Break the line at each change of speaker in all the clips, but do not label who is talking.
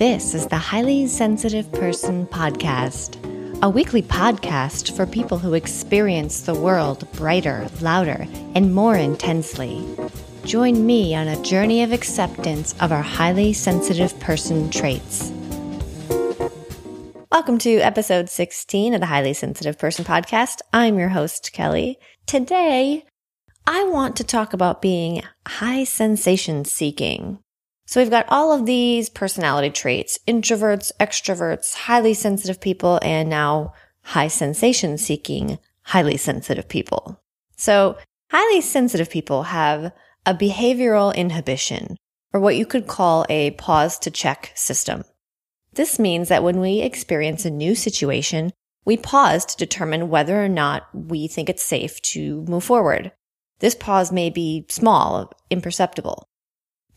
This is the Highly Sensitive Person Podcast, a weekly podcast for people who experience the world brighter, louder, and more intensely. Join me on a journey of acceptance of our highly sensitive person traits. Welcome to episode 16 of the Highly Sensitive Person Podcast. I'm your host, Kelly. Today, I want to talk about being high sensation seeking. So we've got all of these personality traits, introverts, extroverts, highly sensitive people, and now high sensation seeking, highly sensitive people. So highly sensitive people have a behavioral inhibition or what you could call a pause to check system. This means that when we experience a new situation, we pause to determine whether or not we think it's safe to move forward. This pause may be small, imperceptible.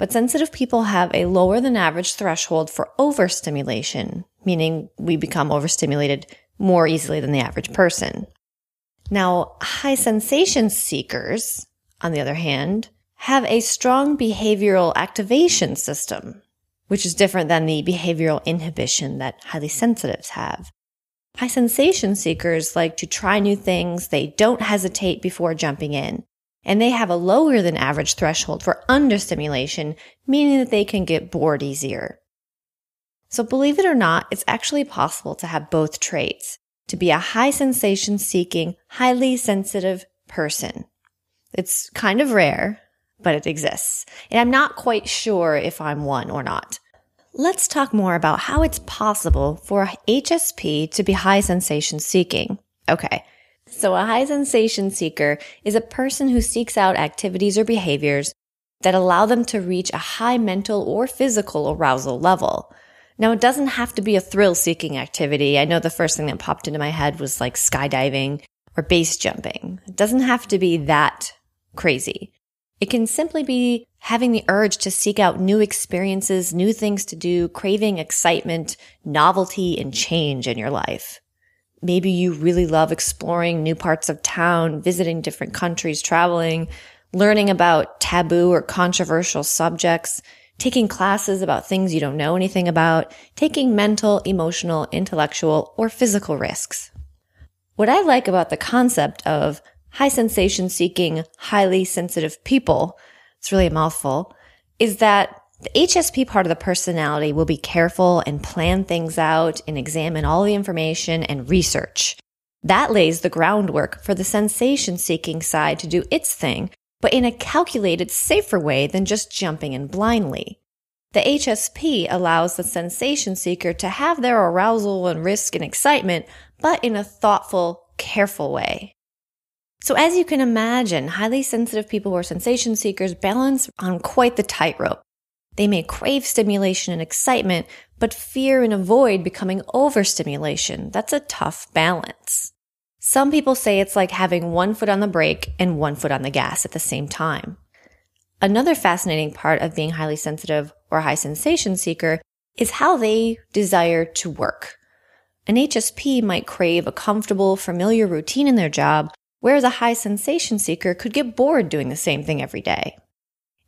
But sensitive people have a lower than average threshold for overstimulation, meaning we become overstimulated more easily than the average person. Now, high sensation seekers, on the other hand, have a strong behavioral activation system, which is different than the behavioral inhibition that highly sensitives have. High sensation seekers like to try new things. They don't hesitate before jumping in and they have a lower than average threshold for understimulation, meaning that they can get bored easier. So believe it or not, it's actually possible to have both traits, to be a high sensation seeking, highly sensitive person. It's kind of rare, but it exists. And I'm not quite sure if I'm one or not. Let's talk more about how it's possible for HSP to be high sensation seeking. Okay. So a high sensation seeker is a person who seeks out activities or behaviors that allow them to reach a high mental or physical arousal level. Now, it doesn't have to be a thrill seeking activity. I know the first thing that popped into my head was like skydiving or base jumping. It doesn't have to be that crazy. It can simply be having the urge to seek out new experiences, new things to do, craving excitement, novelty, and change in your life. Maybe you really love exploring new parts of town, visiting different countries, traveling, learning about taboo or controversial subjects, taking classes about things you don't know anything about, taking mental, emotional, intellectual, or physical risks. What I like about the concept of high sensation seeking, highly sensitive people, it's really a mouthful, is that the HSP part of the personality will be careful and plan things out and examine all the information and research. That lays the groundwork for the sensation seeking side to do its thing, but in a calculated, safer way than just jumping in blindly. The HSP allows the sensation seeker to have their arousal and risk and excitement, but in a thoughtful, careful way. So as you can imagine, highly sensitive people who are sensation seekers balance on quite the tightrope. They may crave stimulation and excitement, but fear and avoid becoming overstimulation. That's a tough balance. Some people say it's like having one foot on the brake and one foot on the gas at the same time. Another fascinating part of being highly sensitive or high sensation seeker is how they desire to work. An HSP might crave a comfortable, familiar routine in their job, whereas a high sensation seeker could get bored doing the same thing every day.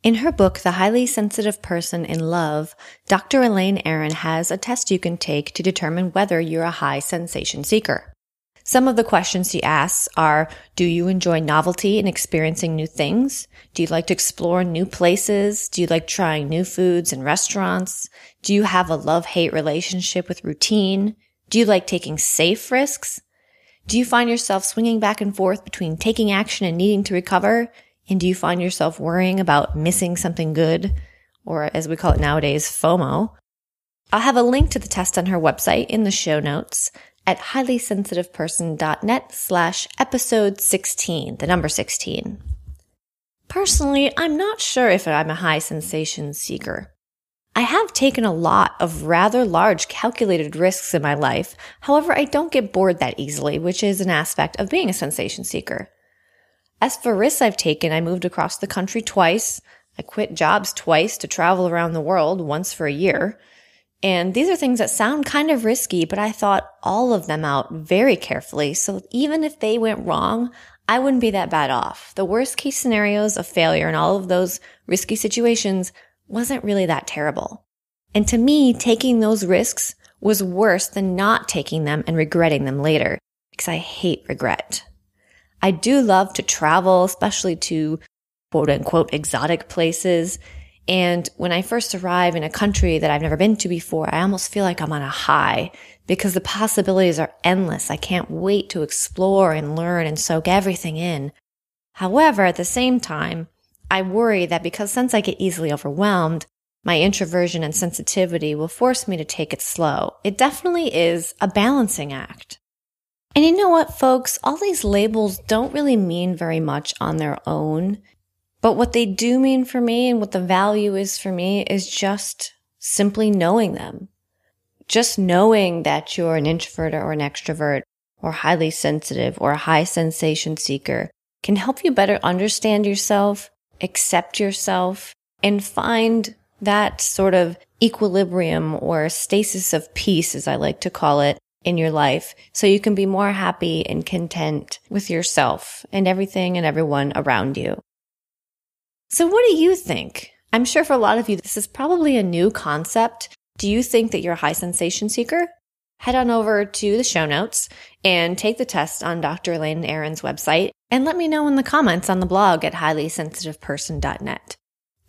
In her book, The Highly Sensitive Person in Love, Dr. Elaine Aron has a test you can take to determine whether you're a high sensation seeker. Some of the questions she asks are, do you enjoy novelty and experiencing new things? Do you like to explore new places? Do you like trying new foods and restaurants? Do you have a love-hate relationship with routine? Do you like taking safe risks? Do you find yourself swinging back and forth between taking action and needing to recover? And do you find yourself worrying about missing something good, or as we call it nowadays, FOMO? I'll have a link to the test on her website in the show notes at highlysensitiveperson.net slash episode 16, the number 16. Personally, I'm not sure if I'm a high sensation seeker. I have taken a lot of rather large calculated risks in my life. However, I don't get bored that easily, which is an aspect of being a sensation seeker. As for risks I've taken, I moved across the country twice. I quit jobs twice to travel around the world, once for a year. And these are things that sound kind of risky, but I thought all of them out very carefully. So even if they went wrong, I wouldn't be that bad off. The worst case scenarios of failure in all of those risky situations wasn't really that terrible. And to me, taking those risks was worse than not taking them and regretting them later because I hate regret. I do love to travel, especially to quote unquote exotic places. And when I first arrive in a country that I've never been to before, I almost feel like I'm on a high because the possibilities are endless. I can't wait to explore and learn and soak everything in. However, at the same time, I worry that because since I get easily overwhelmed, my introversion and sensitivity will force me to take it slow. It definitely is a balancing act. And you know what, folks? All these labels don't really mean very much on their own. But what they do mean for me and what the value is for me is just simply knowing them. Just knowing that you're an introvert or an extrovert or highly sensitive or a high sensation seeker can help you better understand yourself, accept yourself, and find that sort of equilibrium or stasis of peace, as I like to call it, in your life so you can be more happy and content with yourself and everything and everyone around you. So what do you think? I'm sure for a lot of you, this is probably a new concept. Do you think that you're a high sensation seeker? Head on over to the show notes and take the test on Dr. Elaine Aron's website and let me know in the comments on the blog at highlysensitiveperson.net.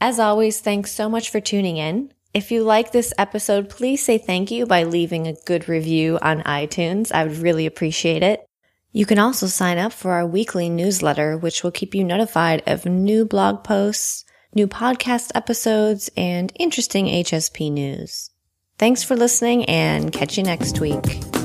As always, thanks so much for tuning in. If you like this episode, please say thank you by leaving a good review on iTunes. I would really appreciate it. You can also sign up for our weekly newsletter, which will keep you notified of new blog posts, new podcast episodes, and interesting HSP news. Thanks for listening and catch you next week.